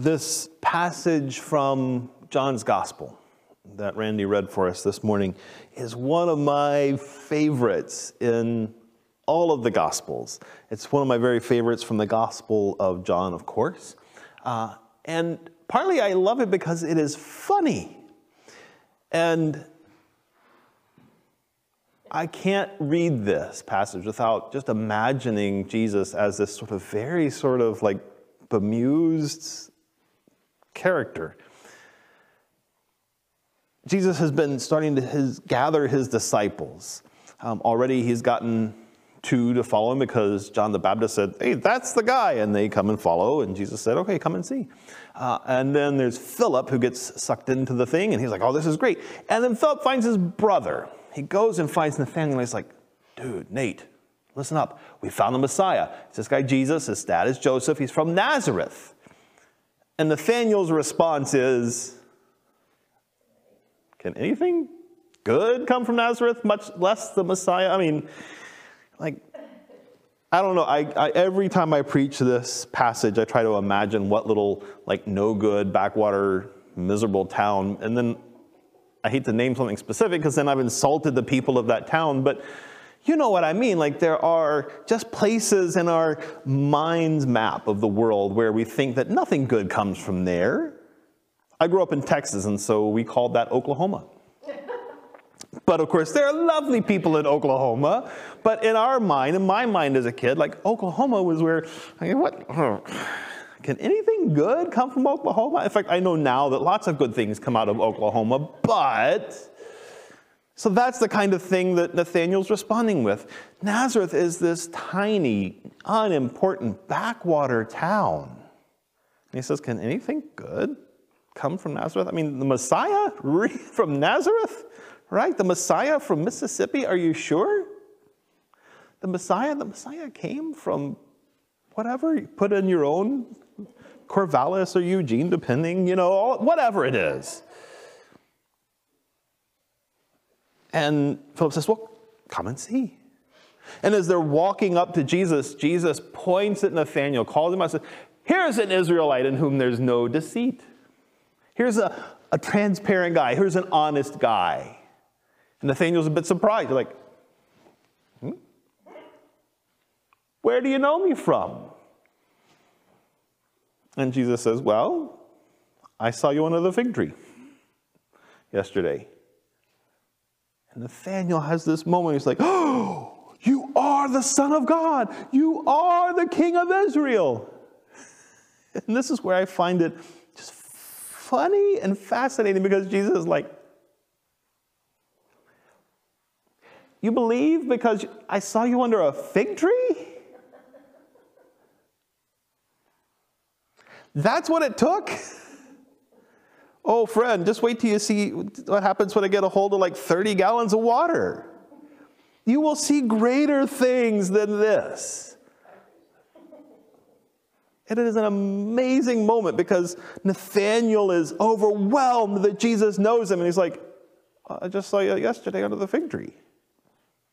This passage from John's Gospel that Randy read for us this morning is one of my favorites in all of the Gospels. It's one of my very favorites from the Gospel of John, of course. Uh, and partly I love it because it is funny. And I can't read this passage without just imagining Jesus as this sort of very sort of like bemused character. Jesus has been starting to his, gather his disciples. Um, already he's gotten two to follow him because John the Baptist said, Hey, that's the guy. And they come and follow. And Jesus said, Okay, come and see. Uh, and then there's Philip who gets sucked into the thing. And he's like, Oh, this is great. And then Philip finds his brother. He goes and finds Nathaniel. And he's like, Dude, Nate, listen up. We found the Messiah. It's this guy Jesus. His dad is Joseph. He's from Nazareth. And Nathaniel's response is, Can anything good come from Nazareth, much less the Messiah? I mean, like, I don't know. I, I, every time I preach this passage, I try to imagine what little, like, no good, backwater, miserable town. And then I hate to name something specific because then I've insulted the people of that town. But you know what I mean. Like there are just places in our mind's map of the world where we think that nothing good comes from there. I grew up in Texas, and so we called that Oklahoma. but of course, there are lovely people in Oklahoma. But in our mind, in my mind as a kid, like Oklahoma was where, I mean, what? Can anything good come from Oklahoma? In fact, I know now that lots of good things come out of Oklahoma, but so that's the kind of thing that Nathaniel's responding with. Nazareth is this tiny, unimportant backwater town. And he says, Can anything good come from Nazareth? I mean, the Messiah from Nazareth, right? The Messiah from Mississippi, are you sure? The Messiah, the Messiah came from whatever, you put in your own Corvallis or Eugene, depending, you know, whatever it is. And Philip says, Well, come and see. And as they're walking up to Jesus, Jesus points at Nathanael, calls him out, says, Here's an Israelite in whom there's no deceit. Here's a, a transparent guy. Here's an honest guy. And Nathanael's a bit surprised. You're like, hmm? Where do you know me from? And Jesus says, Well, I saw you under the fig tree yesterday. And Nathaniel has this moment. He's like, Oh, you are the Son of God. You are the King of Israel. And this is where I find it just funny and fascinating because Jesus is like, You believe because I saw you under a fig tree? That's what it took? Oh, friend, just wait till you see what happens when I get a hold of like 30 gallons of water. You will see greater things than this. And it is an amazing moment because Nathaniel is overwhelmed that Jesus knows him. And he's like, I just saw you yesterday under the fig tree.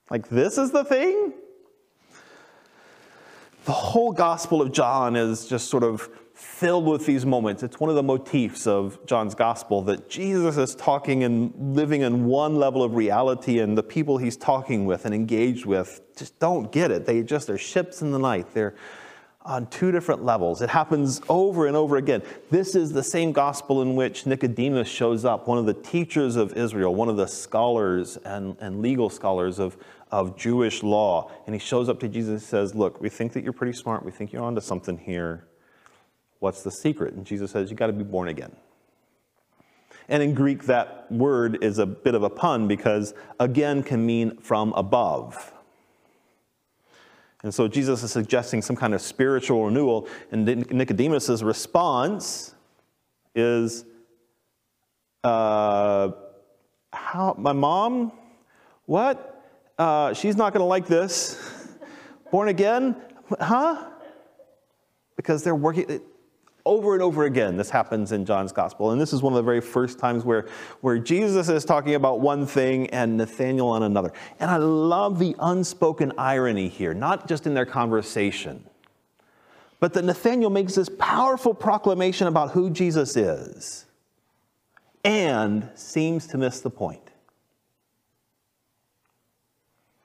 Like, this is the thing? The whole Gospel of John is just sort of filled with these moments. It's one of the motifs of John's gospel that Jesus is talking and living in one level of reality, and the people he's talking with and engaged with just don't get it. They just are ships in the night. They're on two different levels. It happens over and over again. This is the same gospel in which Nicodemus shows up, one of the teachers of Israel, one of the scholars and, and legal scholars of, of Jewish law. And he shows up to Jesus and says, Look, we think that you're pretty smart. We think you're onto something here. What's the secret? And Jesus says, You've got to be born again. And in Greek, that word is a bit of a pun because again can mean from above. And so Jesus is suggesting some kind of spiritual renewal, and Nicodemus' response is, uh, how, my mom, what? Uh, she's not going to like this. Born again? Huh? Because they're working, over and over again, this happens in John's gospel. And this is one of the very first times where, where Jesus is talking about one thing and Nathaniel on another. And I love the unspoken irony here, not just in their conversation, but that Nathaniel makes this powerful proclamation about who Jesus is and seems to miss the point.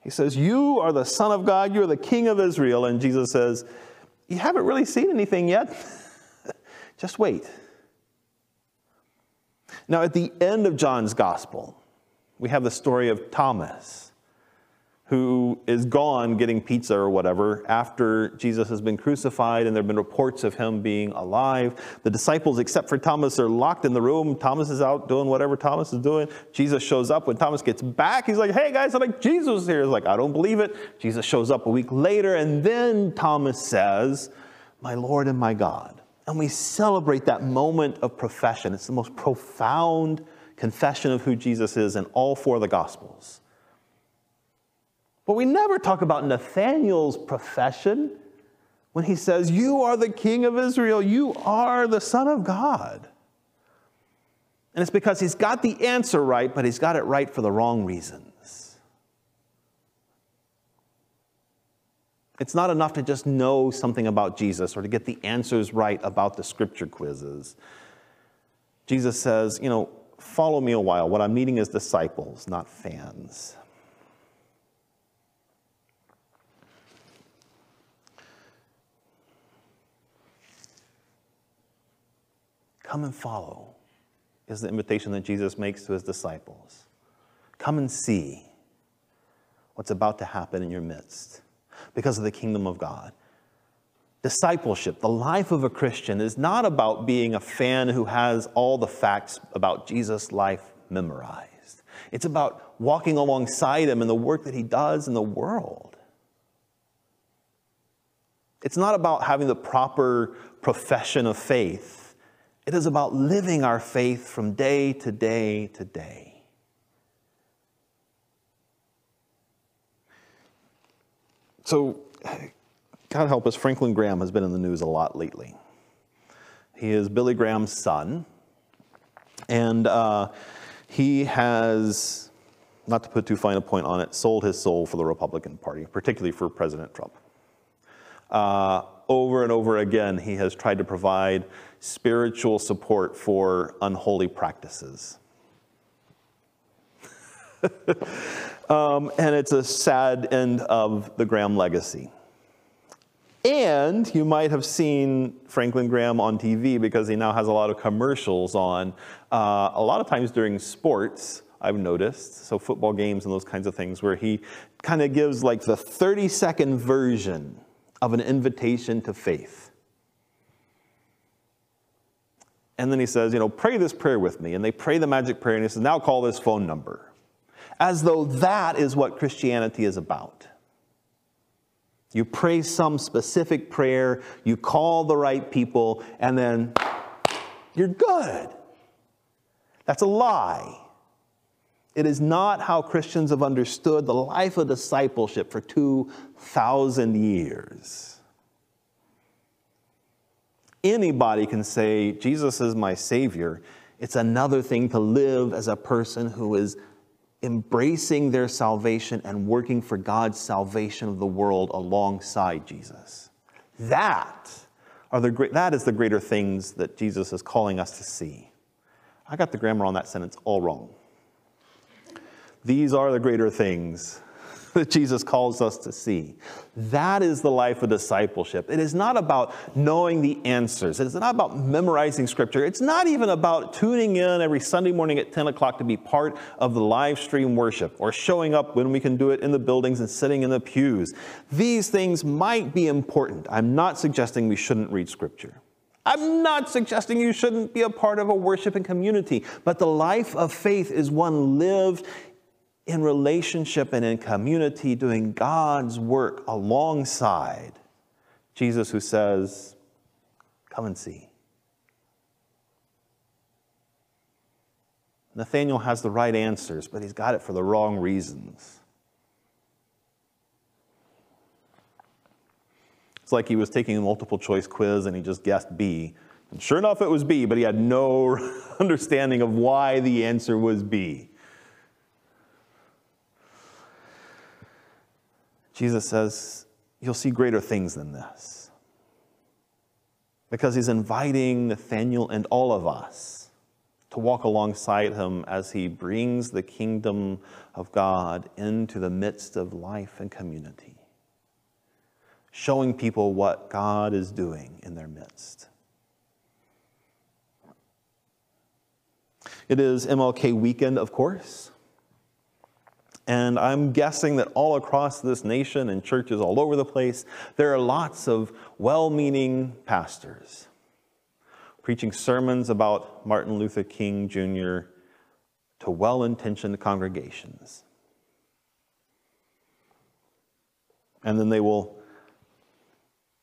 He says, You are the Son of God, you are the King of Israel. And Jesus says, You haven't really seen anything yet. Just wait. Now, at the end of John's gospel, we have the story of Thomas, who is gone getting pizza or whatever after Jesus has been crucified, and there have been reports of him being alive. The disciples, except for Thomas, are locked in the room. Thomas is out doing whatever Thomas is doing. Jesus shows up. When Thomas gets back, he's like, Hey guys, I'm like, Jesus here. He's like, I don't believe it. Jesus shows up a week later, and then Thomas says, My Lord and my God. And we celebrate that moment of profession. It's the most profound confession of who Jesus is in all four of the Gospels. But we never talk about Nathaniel's profession when he says, You are the King of Israel, you are the Son of God. And it's because he's got the answer right, but he's got it right for the wrong reason. It's not enough to just know something about Jesus or to get the answers right about the scripture quizzes. Jesus says, you know, follow me a while. What I'm needing is disciples, not fans. Come and follow is the invitation that Jesus makes to his disciples. Come and see what's about to happen in your midst because of the kingdom of God. Discipleship, the life of a Christian, is not about being a fan who has all the facts about Jesus' life memorized. It's about walking alongside him in the work that he does in the world. It's not about having the proper profession of faith. It is about living our faith from day to day to day. So, God help us, Franklin Graham has been in the news a lot lately. He is Billy Graham's son, and uh, he has, not to put too fine a point on it, sold his soul for the Republican Party, particularly for President Trump. Uh, over and over again, he has tried to provide spiritual support for unholy practices. Um, and it's a sad end of the Graham legacy. And you might have seen Franklin Graham on TV because he now has a lot of commercials on, uh, a lot of times during sports, I've noticed, so football games and those kinds of things, where he kind of gives like the 30 second version of an invitation to faith. And then he says, you know, pray this prayer with me. And they pray the magic prayer, and he says, now call this phone number as though that is what Christianity is about. You pray some specific prayer, you call the right people, and then you're good. That's a lie. It is not how Christians have understood the life of discipleship for 2,000 years. Anybody can say, Jesus is my Savior. It's another thing to live as a person who is embracing their salvation and working for God's salvation of the world alongside Jesus. That, are the, great, that is the greater things that Jesus is calling us to see. I got the grammar on that sentence all wrong. These are the greater things that Jesus calls us to see. That is the life of discipleship. It is not about knowing the answers. It is not about memorizing scripture. It's not even about tuning in every Sunday morning at 10 o'clock to be part of the live stream worship or showing up when we can do it in the buildings and sitting in the pews. These things might be important. I'm not suggesting we shouldn't read scripture. I'm not suggesting you shouldn't be a part of a worshiping community, but the life of faith is one lived in relationship and in community, doing God's work alongside Jesus, who says, Come and see. Nathaniel has the right answers, but he's got it for the wrong reasons. It's like he was taking a multiple choice quiz and he just guessed B. And sure enough, it was B, but he had no understanding of why the answer was B. Jesus says, You'll see greater things than this. Because he's inviting Nathaniel and all of us to walk alongside him as he brings the kingdom of God into the midst of life and community, showing people what God is doing in their midst. It is MLK weekend, of course. And I'm guessing that all across this nation and churches all over the place, there are lots of well meaning pastors preaching sermons about Martin Luther King Jr. to well intentioned congregations. And then they will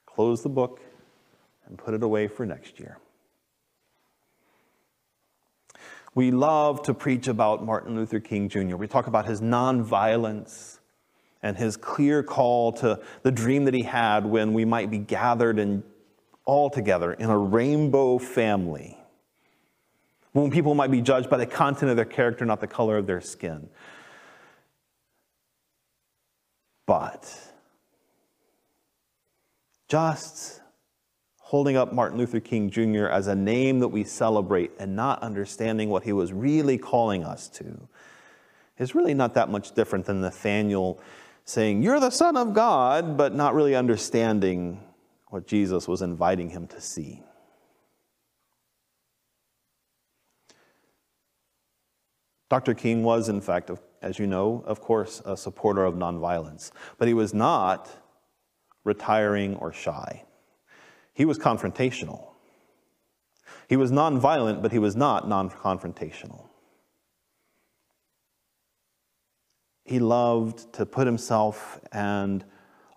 close the book and put it away for next year. We love to preach about Martin Luther King Jr. We talk about his nonviolence and his clear call to the dream that he had when we might be gathered and all together in a rainbow family. When people might be judged by the content of their character, not the color of their skin. But just holding up Martin Luther King Jr. as a name that we celebrate and not understanding what he was really calling us to is really not that much different than Nathaniel saying, You're the Son of God, but not really understanding what Jesus was inviting him to see. Dr. King was, in fact, as you know, of course, a supporter of nonviolence, but he was not retiring or shy. He was confrontational. He was nonviolent, but he was not non confrontational. He loved to put himself and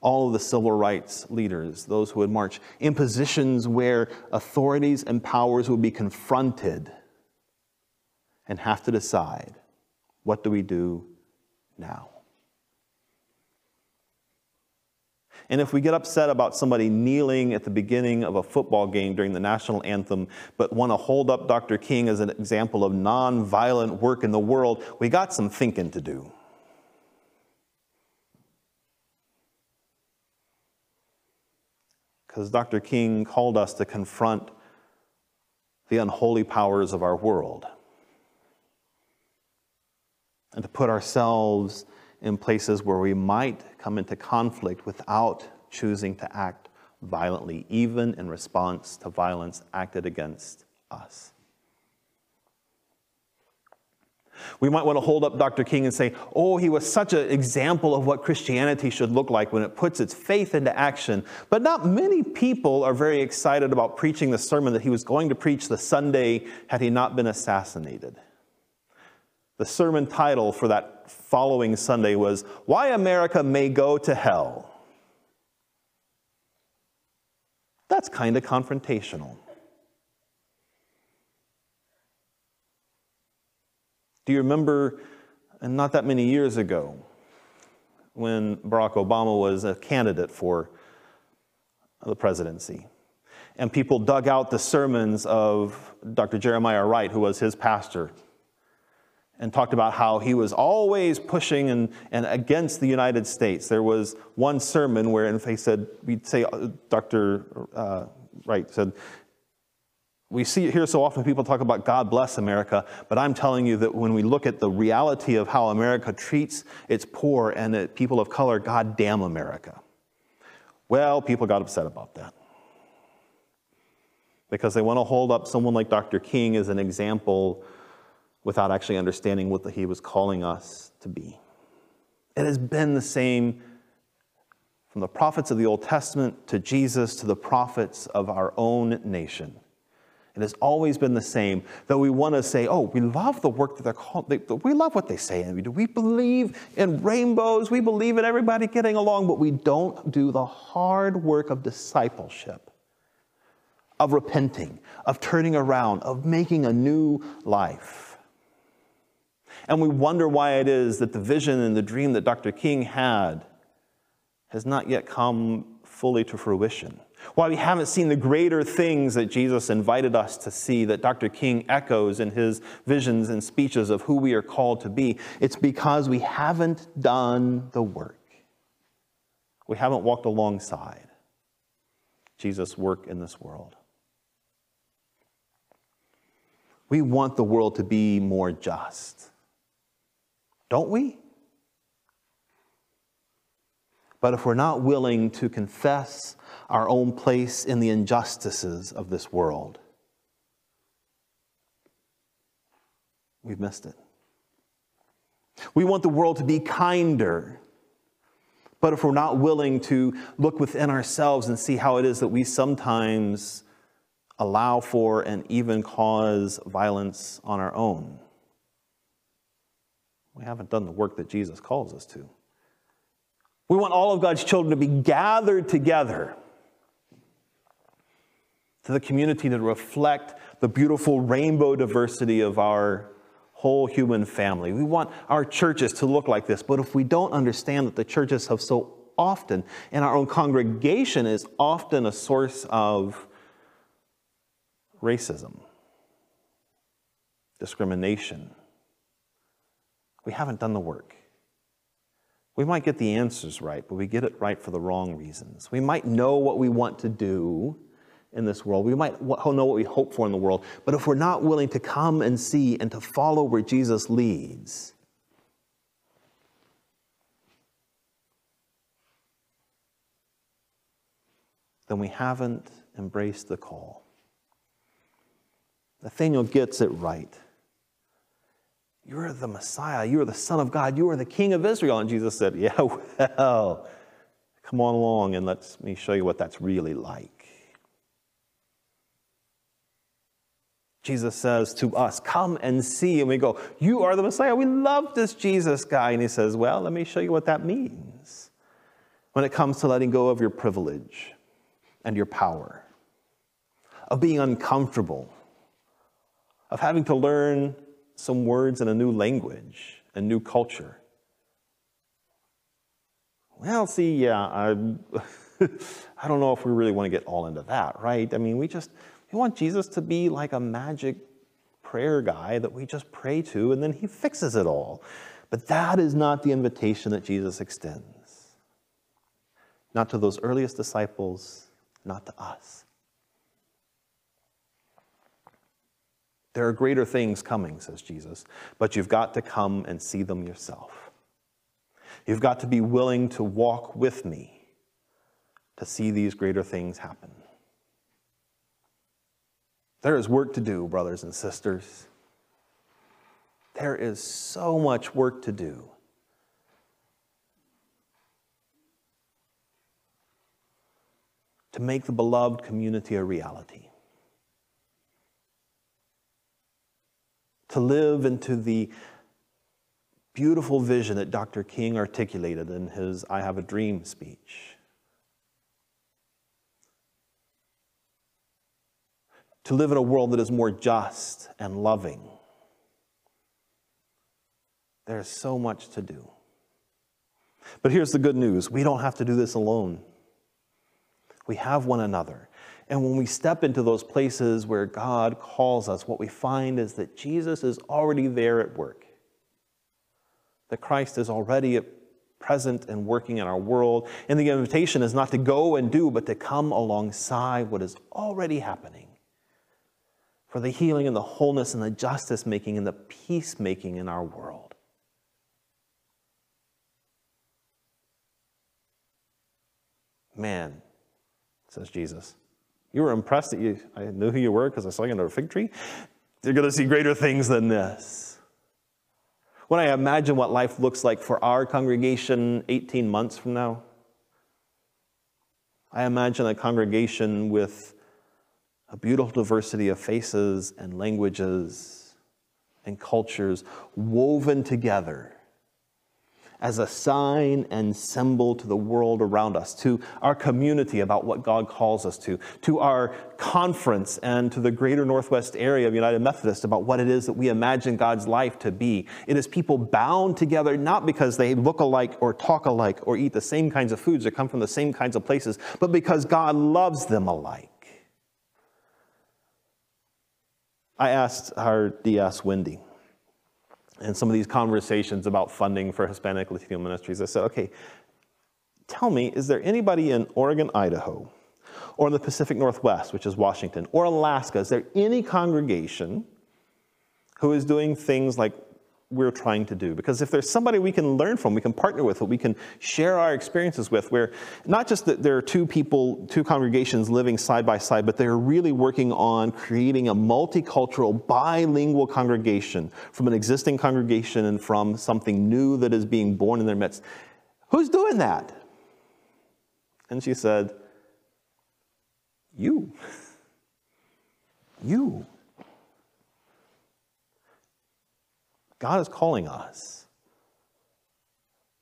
all of the civil rights leaders, those who would march, in positions where authorities and powers would be confronted and have to decide what do we do now? And if we get upset about somebody kneeling at the beginning of a football game during the national anthem, but want to hold up Dr. King as an example of nonviolent work in the world, we got some thinking to do. Because Dr. King called us to confront the unholy powers of our world and to put ourselves in places where we might come into conflict without choosing to act violently, even in response to violence acted against us. We might want to hold up Dr. King and say, oh, he was such an example of what Christianity should look like when it puts its faith into action. But not many people are very excited about preaching the sermon that he was going to preach the Sunday had he not been assassinated. The sermon title for that following Sunday was Why America May Go to Hell. That's kind of confrontational. Do you remember, and not that many years ago, when Barack Obama was a candidate for the presidency? And people dug out the sermons of Dr. Jeremiah Wright, who was his pastor and talked about how he was always pushing and, and against the United States. There was one sermon where in he said, we'd say, uh, Dr. Uh, Wright said, we see it here so often people talk about God bless America, but I'm telling you that when we look at the reality of how America treats its poor and its people of color, God damn America. Well, people got upset about that because they want to hold up someone like Dr. King as an example without actually understanding what he was calling us to be. It has been the same from the prophets of the Old Testament to Jesus to the prophets of our own nation. It has always been the same. Though we want to say, oh, we love the work that they're called, they, we love what they say, and we do. We believe in rainbows, we believe in everybody getting along, but we don't do the hard work of discipleship, of repenting, of turning around, of making a new life. And we wonder why it is that the vision and the dream that Dr. King had has not yet come fully to fruition. Why we haven't seen the greater things that Jesus invited us to see, that Dr. King echoes in his visions and speeches of who we are called to be. It's because we haven't done the work. We haven't walked alongside Jesus' work in this world. We want the world to be more just, don't we? But if we're not willing to confess our own place in the injustices of this world, we've missed it. We want the world to be kinder. But if we're not willing to look within ourselves and see how it is that we sometimes allow for and even cause violence on our own, we haven't done the work that Jesus calls us to. We want all of God's children to be gathered together to the community to reflect the beautiful rainbow diversity of our whole human family. We want our churches to look like this, but if we don't understand that the churches have so often, and our own congregation is often a source of racism, discrimination, we haven't done the work. We might get the answers right, but we get it right for the wrong reasons. We might know what we want to do in this world. We might know what we hope for in the world, but if we're not willing to come and see and to follow where Jesus leads, then we haven't embraced the call. Nathaniel gets it right. You're the Messiah. You are the Son of God. You are the King of Israel. And Jesus said, Yeah, well, come on along and let me show you what that's really like. Jesus says to us, Come and see. And we go, You are the Messiah. We love this Jesus guy. And he says, Well, let me show you what that means when it comes to letting go of your privilege and your power, of being uncomfortable, of having to learn some words in a new language, a new culture. Well, see, yeah, I, I don't know if we really want to get all into that, right? I mean, we just we want Jesus to be like a magic prayer guy that we just pray to and then he fixes it all. But that is not the invitation that Jesus extends. Not to those earliest disciples, not to us. There are greater things coming, says Jesus, but you've got to come and see them yourself. You've got to be willing to walk with me to see these greater things happen. There is work to do, brothers and sisters. There is so much work to do. To make the beloved community a reality. To live into the beautiful vision that Dr. King articulated in his I Have a Dream speech. To live in a world that is more just and loving. There's so much to do. But here's the good news we don't have to do this alone. We have one another. And when we step into those places where God calls us, what we find is that Jesus is already there at work. That Christ is already present and working in our world. And the invitation is not to go and do, but to come alongside what is already happening for the healing and the wholeness and the justice making and the peacemaking in our world. Man, says Jesus, you were impressed that you, I knew who you were because I saw you under a fig tree. You're going to see greater things than this. When I imagine what life looks like for our congregation 18 months from now, I imagine a congregation with a beautiful diversity of faces and languages and cultures woven together as a sign and symbol to the world around us, to our community about what God calls us to, to our conference and to the greater Northwest area of United Methodist about what it is that we imagine God's life to be. It is people bound together not because they look alike or talk alike or eat the same kinds of foods or come from the same kinds of places, but because God loves them alike. I asked our DS, Wendy, in some of these conversations about funding for Hispanic Latino ministries, I said, okay, tell me, is there anybody in Oregon, Idaho, or in the Pacific Northwest, which is Washington, or Alaska, is there any congregation who is doing things like we're trying to do. Because if there's somebody we can learn from, we can partner with, we can share our experiences with, where not just that there are two people, two congregations living side by side, but they're really working on creating a multicultural, bilingual congregation from an existing congregation and from something new that is being born in their midst. Who's doing that? And she said, You. You. God is calling us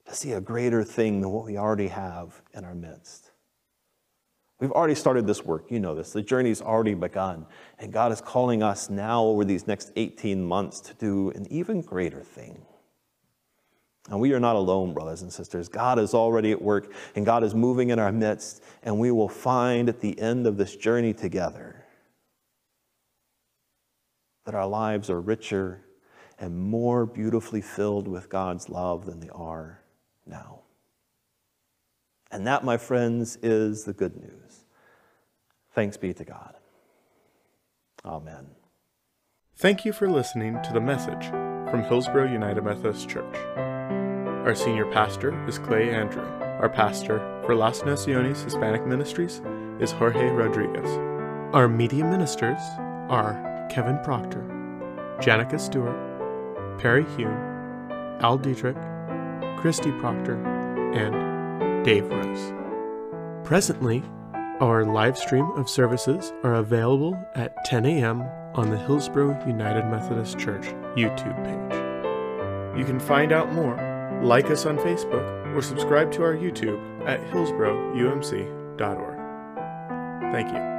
to see a greater thing than what we already have in our midst. We've already started this work. You know this. The journey's already begun. And God is calling us now over these next 18 months to do an even greater thing. And we are not alone, brothers and sisters. God is already at work, and God is moving in our midst, and we will find at the end of this journey together that our lives are richer and more beautifully filled with God's love than they are now. And that, my friends, is the good news. Thanks be to God. Amen. Thank you for listening to the message from Hillsboro United Methodist Church. Our senior pastor is Clay Andrew. Our pastor for Las Naciones Hispanic Ministries is Jorge Rodriguez. Our media ministers are Kevin Proctor, Janica Stewart, Perry Heun, Al Dietrich, Kristi Proctor, and Dave Rose. Presently, our live stream of services are available at 10 a.m. on the Hillsboro United Methodist Church YouTube page. You can find out more, like us on Facebook, or subscribe to our YouTube at hillsboroumc.org. Thank you.